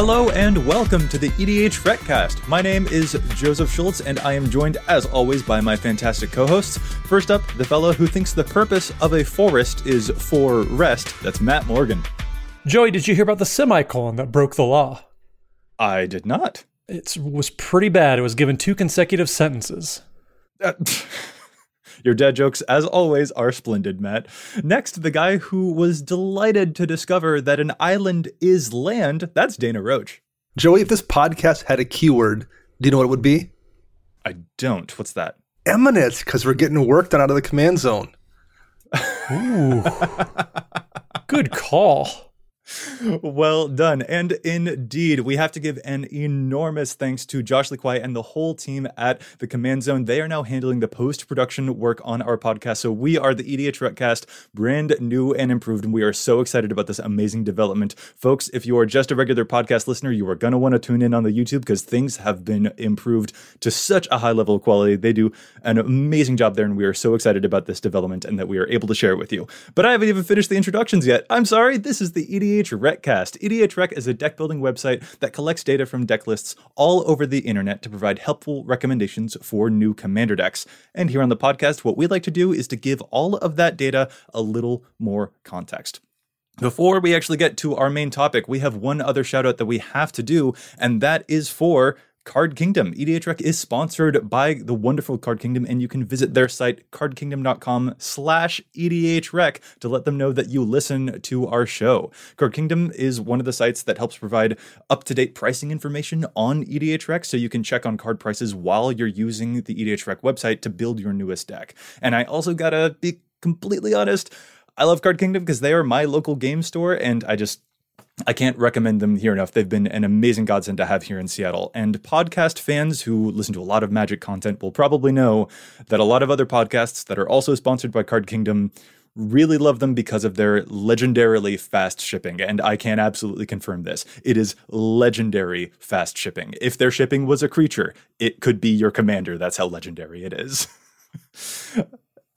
Hello and welcome to the EDHRECast. My name is Joseph Schultz, and I am joined, as always, by my fantastic co-hosts. First up, the fellow who thinks the purpose of a forest is for rest. That's Matt Morgan. Joey, did you hear about the semicolon that broke the law? I did not. It was pretty bad. It was given two consecutive sentences. Uh, Your dad jokes, as always, are splendid, Matt. Next, the guy who was delighted to discover that an island is land. That's Dana Roach. Joey, if this podcast had a keyword, do you know what it would be? I don't. What's that? Eminence, because we're getting work done out of the command zone. Ooh. Good call well done. And indeed, we have to give an enormous thanks to Josh Lee and the whole team at the Command Zone. They are now handling the post production work on our podcast. So we are the EDHRECast, brand new and improved. And we are so excited about this amazing development. Folks, if you are just a regular podcast listener, you are going to want to tune in on the YouTube because things have been improved to such a high level of quality. They do an amazing job there. And we are so excited about this development and that we are able to share it with you. But I haven't even finished the introductions yet. I'm sorry. This is the EDH EDHRECast. EDH Rec is a deck building website that collects data from deck lists all over the internet to provide helpful recommendations for new commander decks. And here on the podcast, what we like to do is to give all of that data a little more context. Before we actually get to our main topic, we have one other shout out that we have to do, and that is for Card Kingdom. EDH Rec is sponsored by the wonderful Card Kingdom, and you can visit their site, cardkingdom.com slash EDHREC, to let them know that you listen to our show. Card Kingdom is one of the sites that helps provide up-to-date pricing information on EDH Rec, so you can check on card prices while you're using the EDH Rec website to build your newest deck. And I also gotta be completely honest, I love Card Kingdom because they are my local game store, and I just I can't recommend them here enough. They've been an amazing godsend to have here in Seattle. And podcast fans who listen to a lot of Magic content will probably know that a lot of other podcasts that are also sponsored by Card Kingdom really love them because of their legendarily fast shipping. And I can absolutely confirm this. It is legendary fast shipping. If their shipping was a creature, it could be your commander. That's how legendary it is.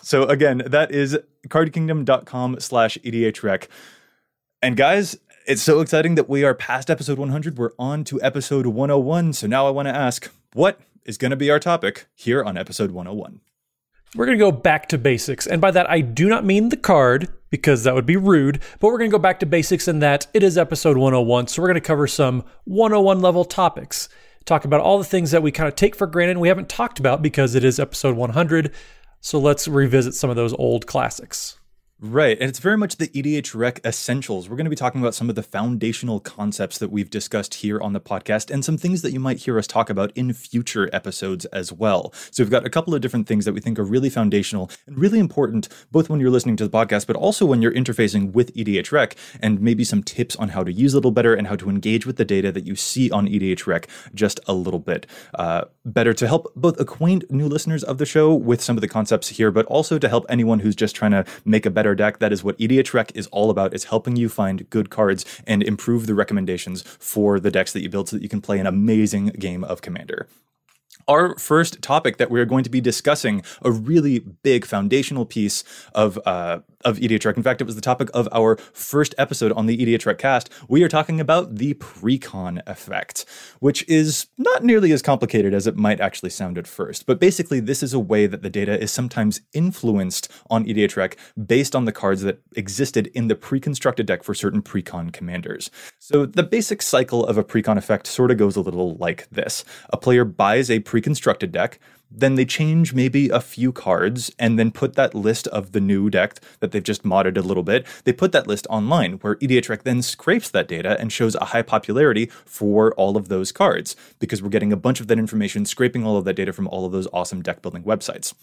so again, that is cardkingdom.com slash EDHREC. And guys, it's so exciting that we are past episode 100. We're on to episode 101. So now I want to ask, what is going to be our topic here on episode 101? We're going to go back to basics. And by that, I do not mean the card, because that would be rude, but we're going to go back to basics in that it is episode 101. So we're going to cover some 101 level topics, talk about all the things that we kind of take for granted and we haven't talked about because it is episode 100. So let's revisit some of those old classics. Right. And it's very much the EDH Rec essentials. We're going to be talking about some of the foundational concepts that we've discussed here on the podcast and some things that you might hear us talk about in future episodes as well. So we've got a couple of different things that we think are really foundational and really important, both when you're listening to the podcast, but also when you're interfacing with EDH Rec and maybe some tips on how to use a little better and how to engage with the data that you see on EDH Rec just a little bit uh, better to help both acquaint new listeners of the show with some of the concepts here, but also to help anyone who's just trying to make a better deck. That is what EDH Rec is all about. It's helping you find good cards and improve the recommendations for the decks that you build so that you can play an amazing game of Commander our first topic that we're going to be discussing, a really big foundational piece of uh, of EDH Rec. In fact, it was the topic of our first episode on the EDH Rec cast. We are talking about the precon effect, which is not nearly as complicated as it might actually sound at first. But basically, this is a way that the data is sometimes influenced on EDH Rec based on the cards that existed in the pre-constructed deck for certain precon commanders. So the basic cycle of a precon effect sort of goes a little like this. A player buys a pre-constructed deck, then they change maybe a few cards and then put that list of the new deck that they've just modded a little bit. They put that list online where EDHREC then scrapes that data and shows a high popularity for all of those cards because we're getting a bunch of that information, scraping all of that data from all of those awesome deck building websites.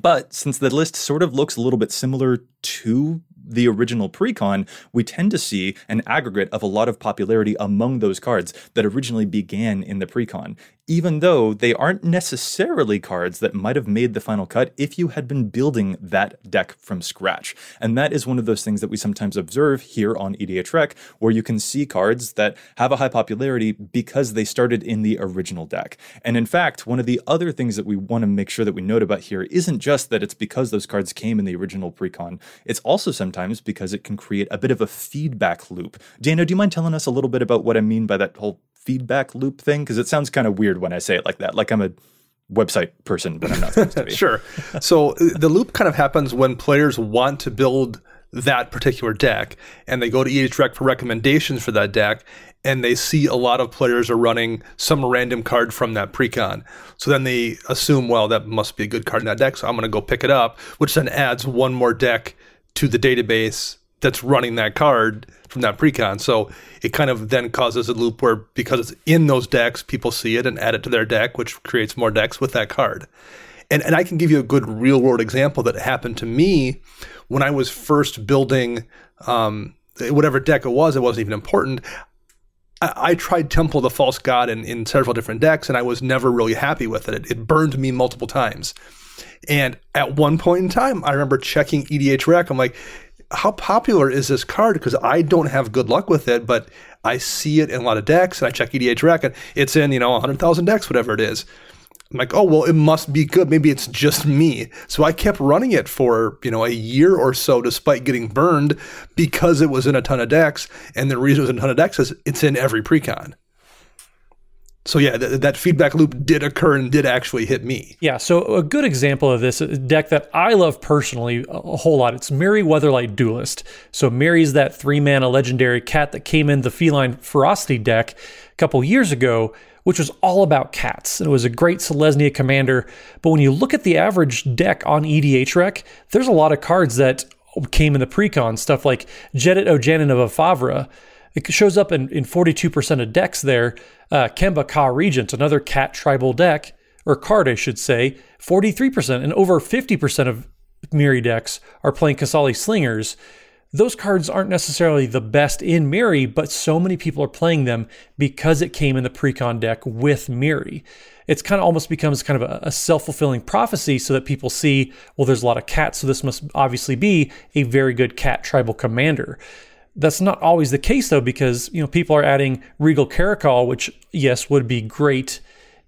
But since the list sort of looks a little bit similar to the original precon, we tend to see an aggregate of a lot of popularity among those cards that originally began in the precon, even though they aren't necessarily cards that might have made the final cut if you had been building that deck from scratch. And that is one of those things that we sometimes observe here on Rec, where you can see cards that have a high popularity because they started in the original deck. And in fact, one of the other things that we want to make sure that we note about here isn't just that it's because those cards came in the original precon, it's also sometimes sometimes because it can create a bit of a feedback loop. Dana, do you mind telling us a little bit about what I mean by that whole feedback loop thing? Because it sounds kind of weird when I say it like that, like I'm a website person, but I'm not supposed to be. sure. So uh, the loop kind of happens when players want to build that particular deck and they go to EDHREC for recommendations for that deck and they see a lot of players are running some random card from that precon. So then they assume, well, that must be a good card in that deck, so I'm going to go pick it up, which then adds one more deck to the database that's running that card from that precon. So it kind of then causes a loop where because it's in those decks, people see it and add it to their deck, which creates more decks with that card. And and I can give you a good real world example that happened to me when I was first building um, whatever deck it was. It wasn't even important. I, tried Temple of the False God in, in several different decks, and I was never really happy with it. it. It burned me multiple times. And at one point in time, I remember checking EDHREC. I'm like, how popular is this card? Because I don't have good luck with it, but I see it in a lot of decks, and I check EDHREC, and it's in you know 100,000 decks, whatever it is. I'm like, oh well, it must be good. Maybe it's just me. So I kept running it for you know a year or so, despite getting burned because it was in a ton of decks. And the reason it was in a ton of decks is it's in every precon. So yeah, th- that feedback loop did occur and did actually hit me. Yeah, so a good example of this deck that I love personally a whole lot. It's Mirri Weatherlight Duelist. So Mirri's that three mana legendary cat that came in the Feline Ferocity deck a couple years ago which was all about cats. It was a great Selesnya commander, but when you look at the average deck on EDHREC, there's a lot of cards that came in the precon, stuff like Jedit Ojanen of Efrava. It shows up in, in 42% of decks there. Uh, Kemba Kha Regent, another cat tribal deck, or card, I should say, 43%, and over 50% of Mirri decks are playing Qasali Slingers those cards aren't necessarily the best in Mirri, but so many people are playing them because it came in the precon deck with Mirri. It's kind of almost becomes kind of a, a self fulfilling prophecy so that people see, well, there's a lot of cats, so this must obviously be a very good cat tribal commander. That's not always the case though, because you know people are adding Regal Caracal, which yes would be great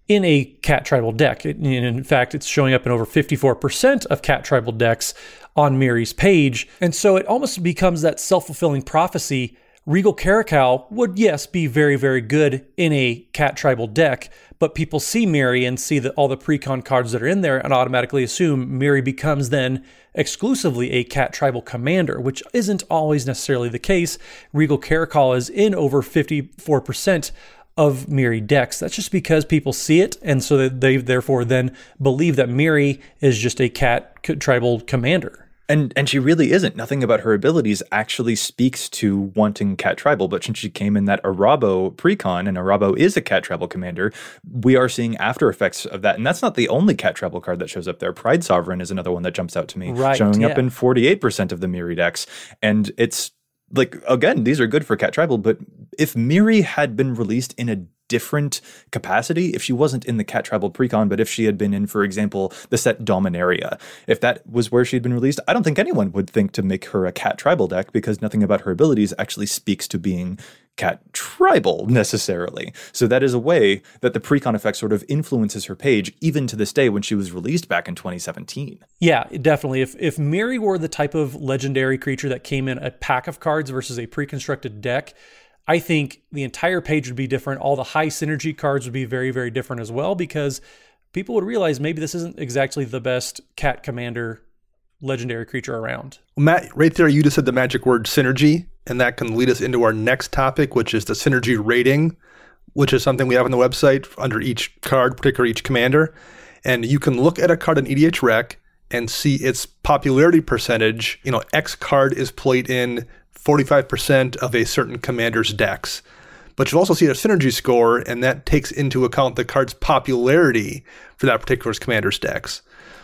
in a cat tribal deck. in fact, it's showing up in over 54% of cat tribal decks on Mirri's page. And so it almost becomes that self fulfilling prophecy. Regal Caracal would, yes, be very, very good in a cat tribal deck, but people see Mirri and see that all the precon cards that are in there and automatically assume Mirri becomes then exclusively a cat tribal commander, which isn't always necessarily the case. Regal Caracal is in over 54% of Mirri decks. That's just because people see it, and so they therefore then believe that Mirri is just a cat tribal commander. And and she really isn't. Nothing about her abilities actually speaks to wanting cat tribal. But since she came in that Arahbo precon, and Arahbo is a cat tribal commander, we are seeing after effects of that. And that's not the only cat tribal card that shows up there. Pride Sovereign is another one that jumps out to me, right, showing yeah. up in forty eight percent of the Mirri decks, and it's like again, these are good for Cat Tribal, but if Mirri had been released in a different capacity, if she wasn't in the Cat Tribal Precon, but if she had been in, for example, the set Dominaria, if that was where she had been released, I don't think anyone would think to make her a Cat Tribal deck because nothing about her abilities actually speaks to being cat tribal necessarily. So that is a way that the precon effect sort of influences her page even to this day when she was released back in 2017. Yeah, definitely. If if Mirri were the type of legendary creature that came in a pack of cards versus a pre-constructed deck, I think the entire page would be different. All the high synergy cards would be very very different as well because people would realize maybe this isn't exactly the best cat commander legendary creature around. Matt, right there, you just said the magic word synergy, and that can lead us into our next topic, which is the synergy rating, which is something we have on the website under each card, particularly each commander. And you can look at a card in EDHREC and see its popularity percentage. You know, X card is played in 45% of a certain commander's decks. But you'll also see a synergy score, and that takes into account the card's popularity for that particular commander's decks.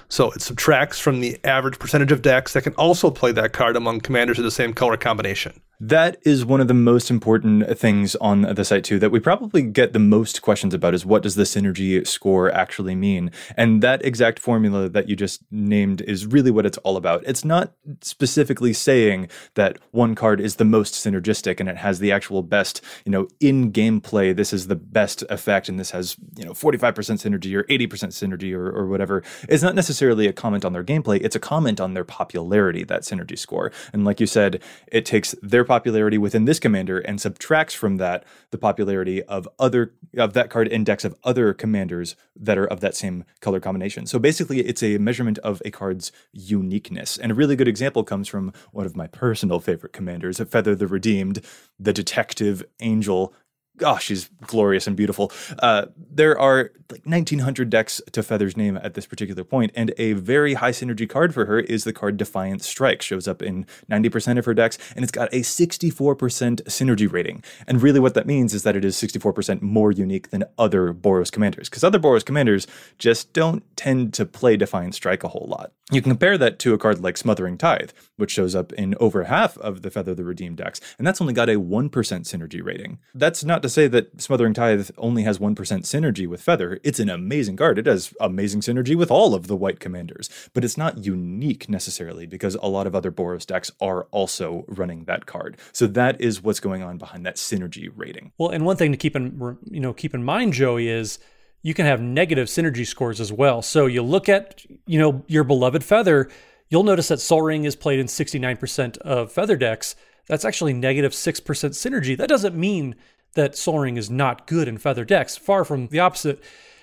So it subtracts from the average percentage of decks that can also play that card among commanders of the same color combination. That is one of the most important things on the site too that we probably get the most questions about is what does the synergy score actually mean? And that exact formula that you just named is really what it's all about. It's not specifically saying that one card is the most synergistic and it has the actual best, you know, in gameplay this is the best effect and this has, you know, 45% synergy or 80% synergy or, or whatever. It's not necessarily a comment on their gameplay, it's a comment on their popularity, that synergy score. And like you said, it takes their popularity within this commander and subtracts from that the popularity of other of that card index of other commanders that are of that same color combination. So basically it's a measurement of a card's uniqueness. And a really good example comes from one of my personal favorite commanders, Feather the Redeemed, the detective angel oh, she's glorious and beautiful. Uh, there are like 1900 decks to Feather's name at this particular point, and a very high synergy card for her is the card Defiant Strike. Shows up in 90% of her decks, and it's got a 64% synergy rating. And really, what that means is that it is 64% more unique than other Boros commanders, because other Boros commanders just don't tend to play Defiant Strike a whole lot. You can compare that to a card like Smothering Tithe, which shows up in over half of the Feather the Redeemed decks, and that's only got a 1% synergy rating. That's not to say that Smothering Tithe only has 1% synergy with Feather. It's an amazing card. It has amazing synergy with all of the white commanders, but it's not unique necessarily because a lot of other Boros decks are also running that card. So that is what's going on behind that synergy rating. Well, and one thing to keep in you know keep in mind, Joey, is you can have negative synergy scores as well. So you look at you know your beloved Feather, you'll notice that Sol Ring is played in 69% of Feather decks. That's actually negative 6% synergy. That doesn't mean that Sol Ring is not good in feather decks. Far from the opposite.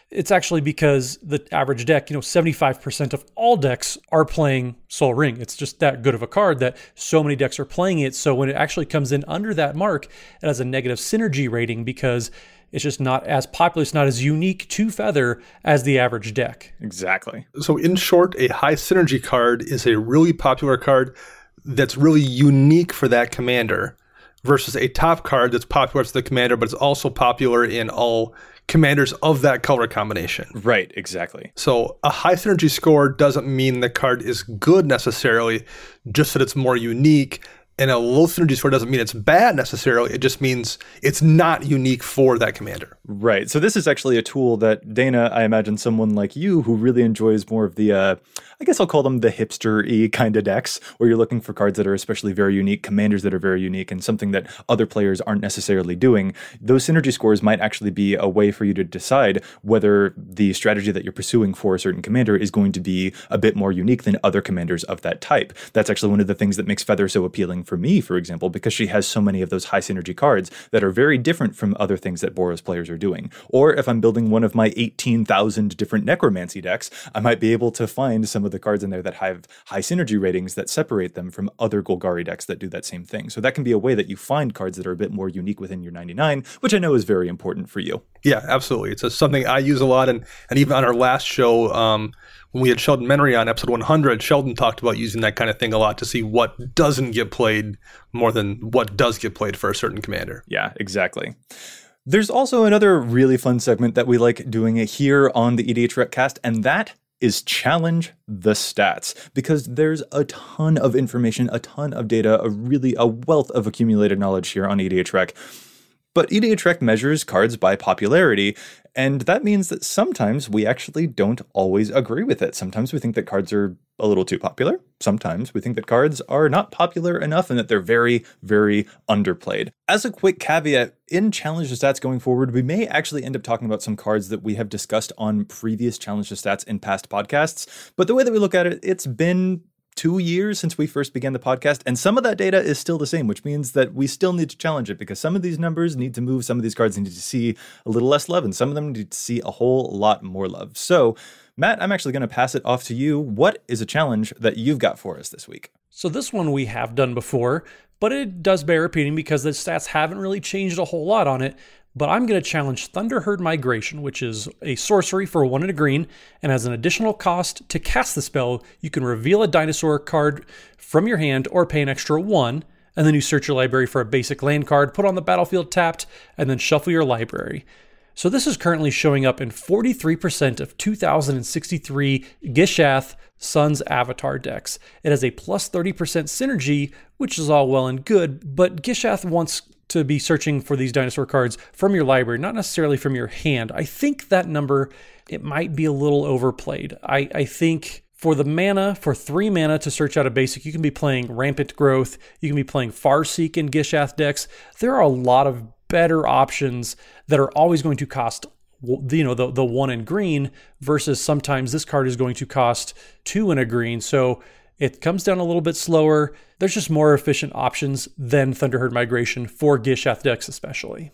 It's actually because the average deck, you know, 75% of all decks are playing Sol Ring. It's just that good of a card that so many decks are playing it. So when it actually comes in under that mark, it has a negative synergy rating because it's just not as popular, it's not as unique to Feather as the average deck. Exactly. So, in short, a high synergy card is a really popular card that's really unique for that commander versus a top card that's popular to the commander, but it's also popular in all commanders of that color combination. Right, exactly. So a high synergy score doesn't mean the card is good necessarily, just that it's more unique and a low synergy score doesn't mean it's bad necessarily. It just means it's not unique for that commander. Right. So this is actually a tool that Dana, I imagine someone like you who really enjoys more of the, uh, I guess I'll call them the hipster-y kind of decks, where you're looking for cards that are especially very unique, commanders that are very unique, and something that other players aren't necessarily doing. Those synergy scores might actually be a way for you to decide whether the strategy that you're pursuing for a certain commander is going to be a bit more unique than other commanders of that type. That's actually one of the things that makes Feather so appealing for me, for example, because she has so many of those high synergy cards that are very different from other things that Boros players are doing. Or if I'm building one of my 18,000 different necromancy decks, I might be able to find some of the cards in there that have high synergy ratings that separate them from other Golgari decks that do that same thing. So that can be a way that you find cards that are a bit more unique within your 99, which I know is very important for you. Yeah, absolutely. It's a, something I use a lot, and and even on our last show, um, when we had Sheldon Menery on episode 100, Sheldon talked about using that kind of thing a lot to see what doesn't get played more than what does get played for a certain commander. Yeah, exactly. There's also another really fun segment that we like doing here on the EDHRECast, and that is challenge the stats because there's a ton of information, a ton of data, a really a wealth of accumulated knowledge here on EDH Rec. But EDH Rec measures cards by popularity, and that means that sometimes we actually don't always agree with it. Sometimes we think that cards are a little too popular. Sometimes we think that cards are not popular enough and that they're very, very underplayed. As a quick caveat, in Challenge the Stats going forward, we may actually end up talking about some cards that we have discussed on previous Challenge the Stats in past podcasts. But the way that we look at it, it's been two years since we first began the podcast, and some of that data is still the same, which means that we still need to challenge it because some of these numbers need to move, some of these cards need to see a little less love, and some of them need to see a whole lot more love. So, Matt, I'm actually going to pass it off to you. What is a challenge that you've got for us this week? So, this one we have done before, but it does bear repeating because the stats haven't really changed a whole lot on it but I'm going to challenge Thunderherd Migration, which is a sorcery for one and a green, and as an additional cost to cast the spell, you can reveal a dinosaur card from your hand or pay an extra one, and then you search your library for a basic land card, put on the battlefield tapped, and then shuffle your library. So this is currently showing up in 43% of 2063 Gishath Sun's Avatar decks. It has a plus 30% synergy, which is all well and good, but Gishath wants to be searching for these dinosaur cards from your library, not necessarily from your hand. I think that number it might be a little overplayed. I, I think for the mana, for three mana to search out a basic, you can be playing Rampant Growth, you can be playing Farseek in Gishath decks. There are a lot of better options that are always going to cost you know the the one in green versus sometimes this card is going to cost two in a green so it comes down a little bit slower there's just more efficient options than thunderherd migration for gishath decks especially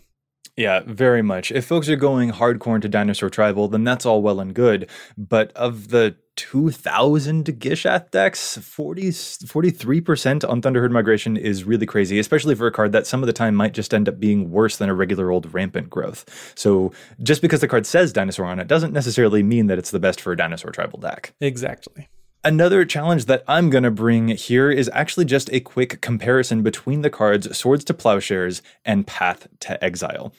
yeah, very much. If folks are going hardcore into Dinosaur Tribal, then that's all well and good. But of the 2,000 Gishath decks, 40, 43% on Thunderherd Migration is really crazy, especially for a card that some of the time might just end up being worse than a regular old Rampant Growth. So just because the card says Dinosaur on it doesn't necessarily mean that it's the best for a Dinosaur Tribal deck. Exactly. Another challenge that I'm going to bring here is actually just a quick comparison between the cards Swords to Plowshares and Path to Exile.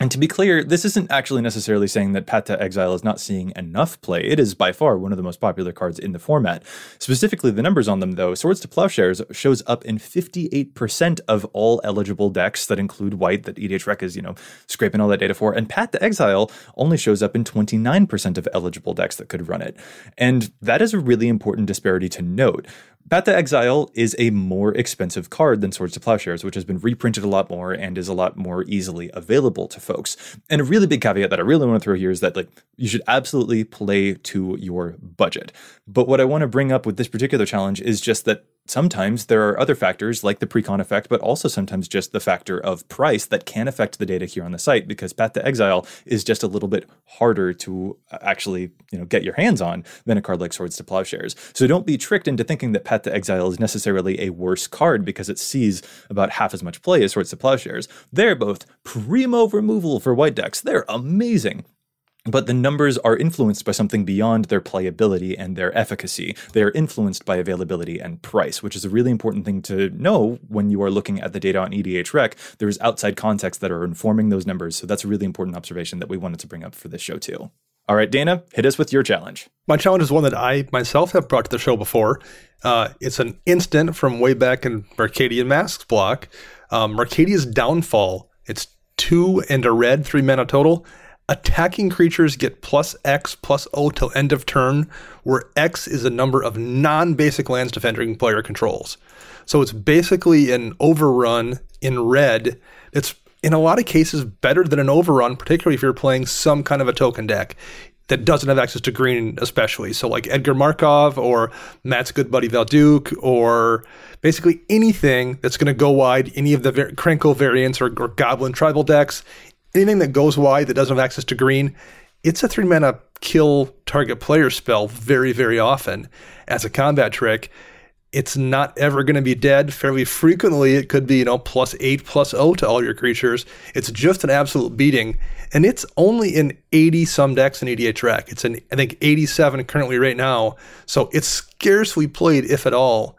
And to be clear, this isn't actually necessarily saying that Path to Exile is not seeing enough play. It is by far one of the most popular cards in the format. Specifically, the numbers on them, though, Swords to Plowshares shows up in 58% of all eligible decks that include white that EDH Rec is, you know, scraping all that data for. And Path to Exile only shows up in 29% of eligible decks that could run it. And that is a really important disparity to note. Path to Exile is a more expensive card than Swords to Plowshares, which has been reprinted a lot more and is a lot more easily available to folks. And a really big caveat that I really want to throw here is that like you should absolutely play to your budget. But what I want to bring up with this particular challenge is just that sometimes there are other factors like the precon effect, but also sometimes just the factor of price that can affect the data here on the site because Path to Exile is just a little bit harder to uh, actually you know get your hands on than a card like Swords to Plowshares. So don't be tricked into thinking that Path to Exile is necessarily a worse card because it sees about half as much play as Swords to Plowshares. They're both primo removal for white decks. They're amazing. But the numbers are influenced by something beyond their playability and their efficacy. They are influenced by availability and price, which is a really important thing to know when you are looking at the data on EDH Rec. There's outside context that are informing those numbers. So that's a really important observation that we wanted to bring up for this show, too. All right, Dana, hit us with your challenge. My challenge is one that I myself have brought to the show before. Uh, it's an instant from way back in Mercadian Masks block. Um, Mercadia's Downfall. It's two and a red, three mana total attacking creatures get plus X plus O till end of turn, where X is the number of non basic lands defending player controls. So it's basically an overrun in red. It's in a lot of cases better than an overrun, particularly if you're playing some kind of a token deck that doesn't have access to green, especially. So, like Edgar Markov or Matt's good buddy Valduk, or basically anything that's going to go wide, any of the var- Krenko variants or, or Goblin tribal decks, anything that goes wide that doesn't have access to green, it's a three mana kill target player spell very, very often as a combat trick. It's not ever going to be dead. Fairly frequently, it could be, you know, plus eight, plus O to all your creatures. It's just an absolute beating. And it's only in 80 some decks in EDH Rec. It's in, I think, 87 currently right now. So it's scarcely played, if at all.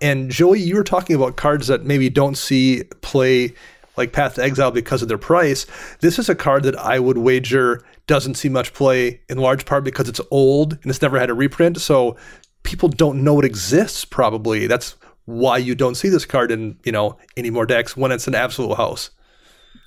And Joey, you were talking about cards that maybe don't see play like Path to Exile because of their price. This is a card that I would wager doesn't see much play in large part because it's old and it's never had a reprint. So people don't know it exists probably. That's why you don't see this card in, you know, any more decks when it's an absolute house.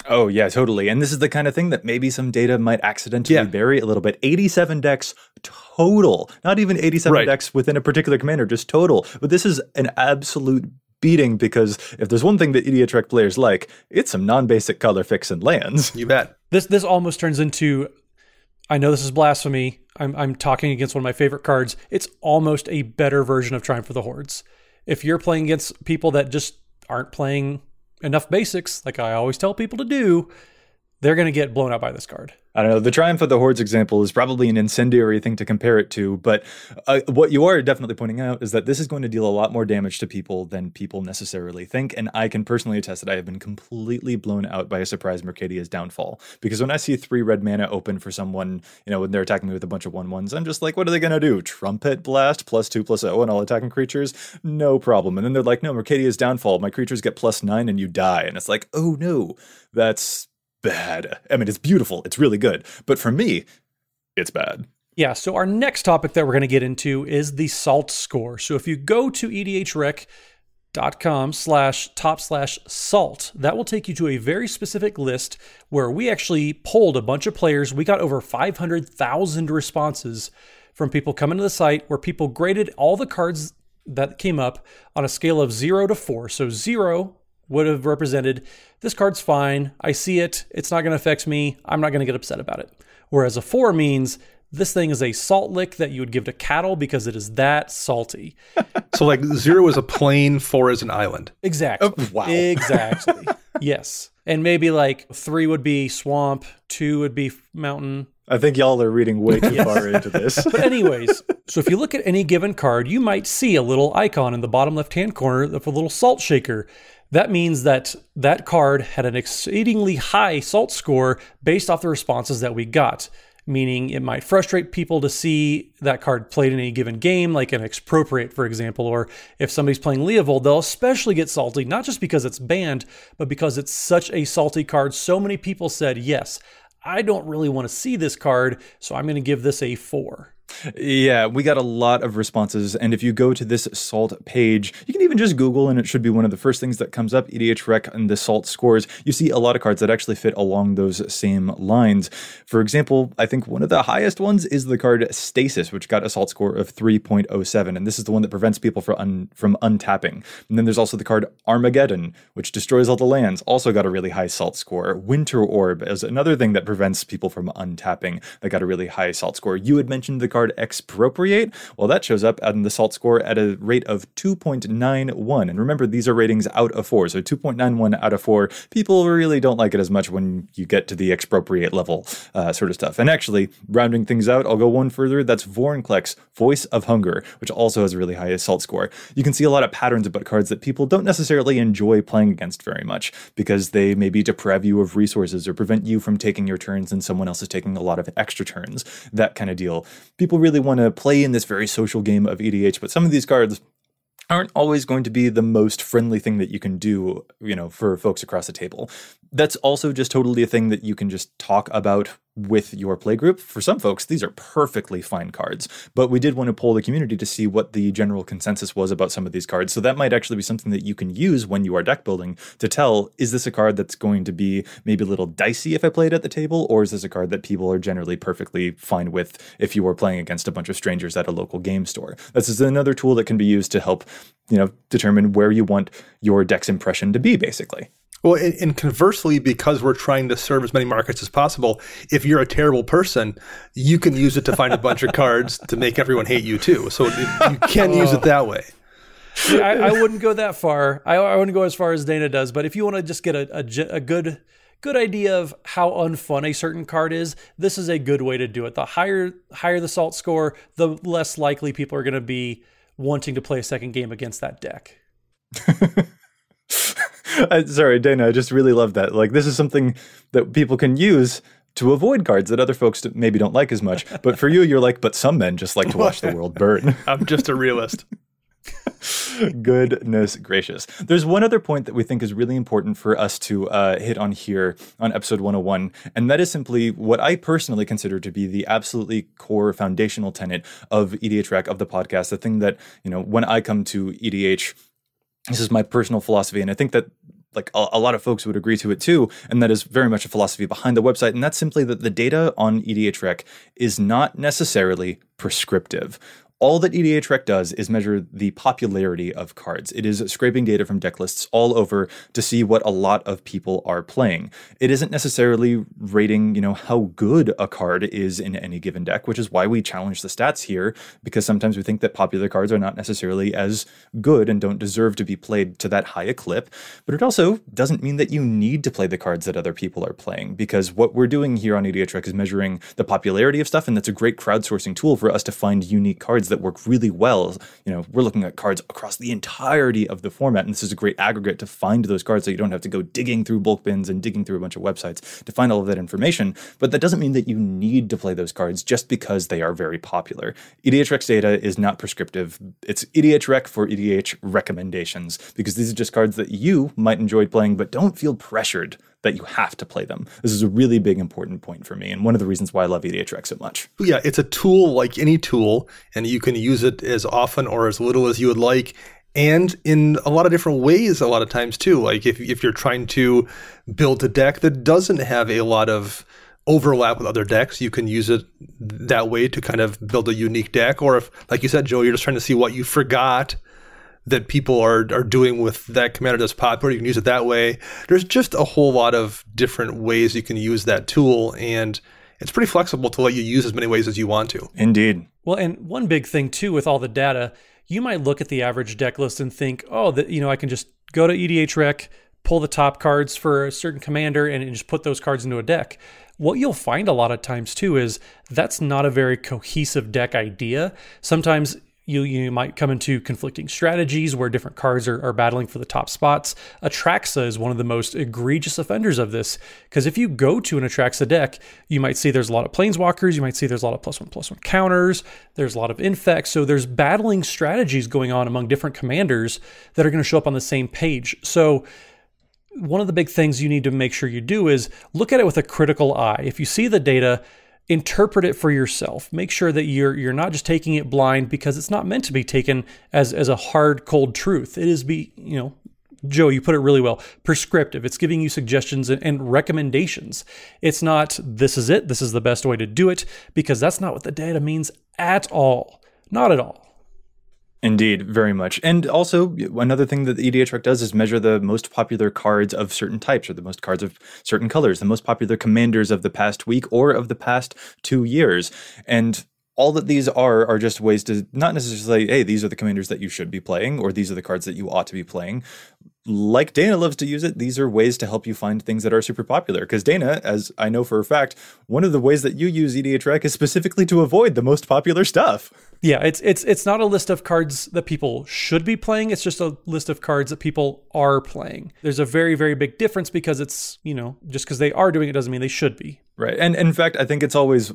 Oh yeah, totally. And this is the kind of thing that maybe some data might accidentally yeah. bury a little bit. 87 decks total, not even 87 right. decks within a particular commander, just total. But this is an absolute beating because if there's one thing that EDH Rec players like, it's some non-basic color fix and lands. You bet. This this almost turns into I know this is blasphemy. I'm I'm talking against one of my favorite cards. It's almost a better version of Triumph for the Hordes. If you're playing against people that just aren't playing enough basics, like I always tell people to do, they're going to get blown out by this card. I don't know. The Triumph of the Hordes example is probably an incendiary thing to compare it to, but uh, what you are definitely pointing out is that this is going to deal a lot more damage to people than people necessarily think. And I can personally attest that I have been completely blown out by a surprise Mercadia's downfall. Because when I see three red mana open for someone, you know, when they're attacking me with a bunch of one ones, I'm just like, what are they going to do? Trumpet blast plus two plus O on all attacking creatures? No problem. And then they're like, no, Mercadia's downfall. My creatures get plus nine and you die. And it's like, oh no, that's bad. I mean, it's beautiful, it's really good, but for me, it's bad. Yeah, so our next topic that we're going to get into is the SALT score. So if you go to edhrec.com slash top slash salt, that will take you to a very specific list where we actually polled a bunch of players. We got over 500,000 responses from people coming to the site where people graded all the cards that came up on a scale of zero to four. So zero would have represented this card's fine. I see it. It's not going to affect me. I'm not going to get upset about it. Whereas a four means this thing is a salt lick that you would give to cattle because it is that salty. so, like zero is a plain, four is an island. Exactly. Oh, wow. Exactly. yes. And maybe like three would be swamp, two would be mountain, I think y'all are reading way too far into this. but anyways, so if you look at any given card, you might see a little icon in the bottom left-hand corner of a little salt shaker. That means that that card had an exceedingly high salt score based off the responses that we got. Meaning it might frustrate people to see that card played in a given game, like an expropriate, for example, or if somebody's playing Leovold, they'll especially get salty, not just because it's banned, but because it's such a salty card. So many people said, yes, I don't really want to see this card, so I'm going to give this a four. Yeah, we got a lot of responses. And if you go to this SALT page, you can even just Google, and it should be one of the first things that comes up EDH Rec and the SALT scores. You see a lot of cards that actually fit along those same lines. For example, I think one of the highest ones is the card Stasis, which got a SALT score of 3.07. And this is the one that prevents people from, un- from untapping. And then there's also the card Armageddon, which destroys all the lands, also got a really high SALT score. Winter Orb is another thing that prevents people from untapping, that got a really high SALT score. You had mentioned the card card expropriate, well, that shows up in the SALT score at a rate of 2.91. And remember, these are ratings out of four. So 2.91 out of four. People really don't like it as much when you get to the expropriate level uh, sort of stuff. And actually, rounding things out, I'll go one further. That's Vorinclex, Voice of Hunger, which also has a really high SALT score. You can see a lot of patterns about cards that people don't necessarily enjoy playing against very much because they maybe deprive you of resources or prevent you from taking your turns and someone else is taking a lot of extra turns. That kind of deal. People really want to play in this very social game of EDH, but some of these cards aren't always going to be the most friendly thing that you can do, you know, for folks across the table. That's also just totally a thing that you can just talk about with your playgroup. For some folks, these are perfectly fine cards, but we did want to poll the community to see what the general consensus was about some of these cards. So that might actually be something that you can use when you are deck building to tell is this a card that's going to be maybe a little dicey if I play it at the table, or is this a card that people are generally perfectly fine with if you are playing against a bunch of strangers at a local game store? This is another tool that can be used to help, you know, determine where you want your deck's impression to be, basically. Well, and, conversely, because we're trying to serve as many markets as possible, if you're a terrible person, you can use it to find a bunch of cards to make everyone hate you too. So you can use it oh. that way. Yeah, I, I, wouldn't go that far. I, I, wouldn't go as far as Dana does. But if you want to just get a, a, a good good idea of how unfun a certain card is, this is a good way to do it. The higher higher the salt score, the less likely people are going to be wanting to play a second game against that deck. I, sorry, Dana. I just really love that. Like, this is something that people can use to avoid cards that other folks maybe don't like as much. But for you, you're like, but some men just like to watch the world burn. I'm just a realist. Goodness gracious. There's one other point that we think is really important for us to uh, hit on here on episode 101, and that is simply what I personally consider to be the absolutely core foundational tenet of EDH Rec, of the podcast, the thing that, you know, when I come to EDH, this is my personal philosophy, and I think that like a, a, lot of folks would agree to it too, and that is very much a philosophy behind the website, and that's simply that the data on EDHREC is not necessarily prescriptive all that EDHREC does is measure the popularity of cards. It is scraping data from deck lists all over to see what a lot of people are playing. It isn't necessarily rating, you know, how good a card is in any given deck, which is why we challenge the stats here, because sometimes we think that popular cards are not necessarily as good and don't deserve to be played to that high a clip. But it also doesn't mean that you need to play the cards that other people are playing, because what we're doing here on EDHREC is measuring the popularity of stuff, and that's a great crowdsourcing tool for us to find unique cards that work really well. You know, we're looking at cards across the entirety of the format, and this is a great aggregate to find those cards so you don't have to go digging through bulk bins and digging through a bunch of websites to find all of that information. But that doesn't mean that you need to play those cards just because they are very popular. EDHREC's data is not prescriptive. It's EDHREC for EDH recommendations because these are just cards that you might enjoy playing, but don't feel pressured that you have to play them. This is a really big important point for me and one of the reasons why I love EDHREC so much. Yeah, it's a tool like any tool and you can use it as often or as little as you would like and in a lot of different ways a lot of times too like if, if you're trying to build a deck that doesn't have a lot of overlap with other decks you can use it that way to kind of build a unique deck or if like you said joe you're just trying to see what you forgot that people are are doing with that commander that's popular you can use it that way there's just a whole lot of different ways you can use that tool and it's pretty flexible to let you use as many ways as you want to indeed well and one big thing too with all the data you might look at the average deck list and think, oh, that you know, I can just go to EDHREC, pull the top cards for a certain commander, and just put those cards into a deck. What you'll find a lot of times too is that's not a very cohesive deck idea. Sometimes you you might come into conflicting strategies where different cards are, are battling for the top spots. Atraxa is one of the most egregious offenders of this because if you go to an Atraxa deck, you might see there's a lot of planeswalkers, you might see there's a lot of plus one plus one counters, there's a lot of infects. So there's battling strategies going on among different commanders that are going to show up on the same page. So one of the big things you need to make sure you do is look at it with a critical eye. If you see the data interpret it for yourself. Make sure that you're you're not just taking it blind because it's not meant to be taken as as a hard cold truth. It is be, you know, Joe, you put it really well. Prescriptive. It's giving you suggestions and, and, recommendations. It's not, this is it, this is the best way to do it, because that's not what the data means at all. Not at all. Indeed, very much. And also, another thing that the EDHREC does is measure the most popular cards of certain types or the most cards of certain colors, the most popular commanders of the past week or of the past two years. And all that these are are just ways to not necessarily hey, these are the commanders that you should be playing, or these are the cards that you ought to be playing. Like Dana loves to use it, these are ways to help you find things that are super popular. Because Dana, as I know for a fact, one of the ways that you use EDHREC is specifically to avoid the most popular stuff. Yeah, it's it's it's not a list of cards that people should be playing. It's just a list of cards that people are playing. There's a very very big difference because it's you know just because they are doing it doesn't mean they should be. Right, and in fact, I think it's always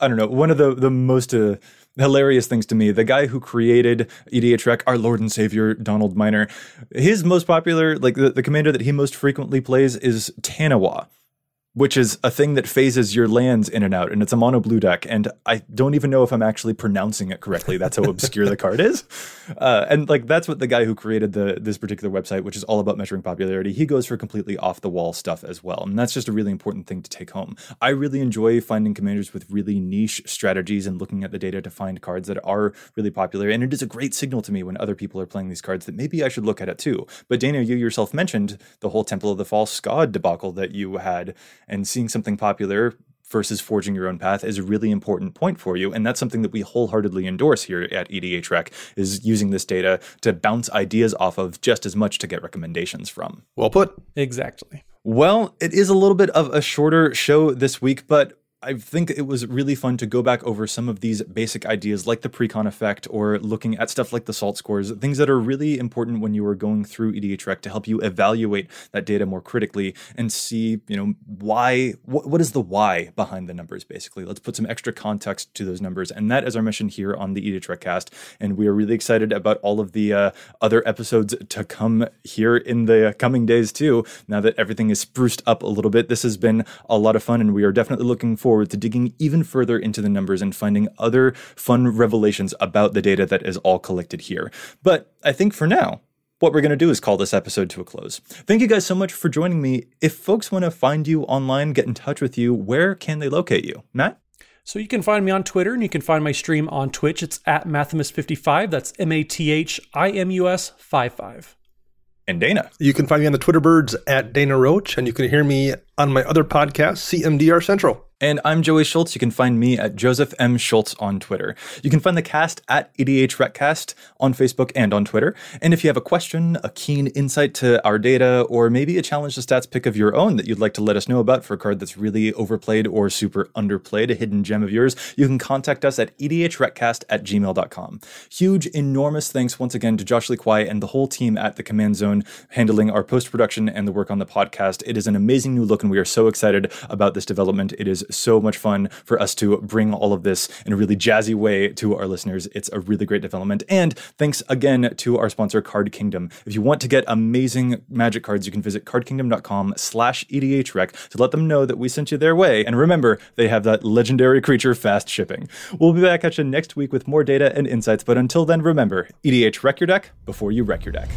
I don't know one of the the most uh, hilarious things to me. The guy who created EDHREC, our Lord and Savior Donald Miner, his most popular like the, the commander that he most frequently plays is Taniwha which is a thing that phases your lands in and out, and it's a mono blue deck. And I don't even know if I'm actually pronouncing it correctly. That's how obscure the card is. Uh, and like that's what the guy who created the this particular website, which is all about measuring popularity, he goes for completely off the wall stuff as well. And that's just a really important thing to take home. I really enjoy finding commanders with really niche strategies and looking at the data to find cards that are really popular. And it is a great signal to me when other people are playing these cards that maybe I should look at it too. But Dana, you yourself mentioned the whole Temple of the False God debacle that you had and seeing something popular versus forging your own path is a really important point for you and that's something that we wholeheartedly endorse here at EDHREC is using this data to bounce ideas off of just as much to get recommendations from. Well put. Exactly. Well, it is a little bit of a shorter show this week, but I think it was really fun to go back over some of these basic ideas like the precon effect or looking at stuff like the salt scores, things that are really important when you are going through EDHREC to help you evaluate that data more critically and see, you know, why, what, what is the why behind the numbers, basically. Let's put some extra context to those numbers. And that is our mission here on the EDHREC cast. And we are really excited about all of the uh, other episodes to come here in the coming days, too. Now that everything is spruced up a little bit, this has been a lot of fun, and we are definitely looking forward forward to digging even further into the numbers and finding other fun revelations about the data that is all collected here. But I think for now, what we're going to do is call this episode to a close. Thank you guys so much for joining me. If folks want to find you online, get in touch with you, where can they locate you? Matt? So you can find me on Twitter and you can find my stream on Twitch. It's at Mathimus55. That's M A T H I M U S 55 and Dana. You can find me on the Twitter birds at Dana Roach, and you can hear me on my other podcast, CMDR Central. And I'm Joey Schultz. You can find me at Joseph M. Schultz on Twitter. You can find the cast at EDHRECcast on Facebook and on Twitter. And if you have a question, a keen insight to our data, or maybe a challenge to stats pick of your own that you'd like to let us know about for a card that's really overplayed or super underplayed, a hidden gem of yours, you can contact us at edhrecast at gmail.com. Huge, enormous thanks once again to Josh Lee Kwai and the whole team at the Command Zone handling our post production and the work on the podcast. It is an amazing new look and We are so excited about this development. It is so much fun for us to bring all of this in a really jazzy way to our listeners. It's a really great development. And thanks again to our sponsor, Card Kingdom. If you want to get amazing magic cards, you can visit cardkingdom.com slash EDHREC to let them know that we sent you their way. And remember, they have that legendary creature fast shipping. We'll be back at you next week with more data and insights. But until then, remember, EDH wreck your deck before you wreck your deck.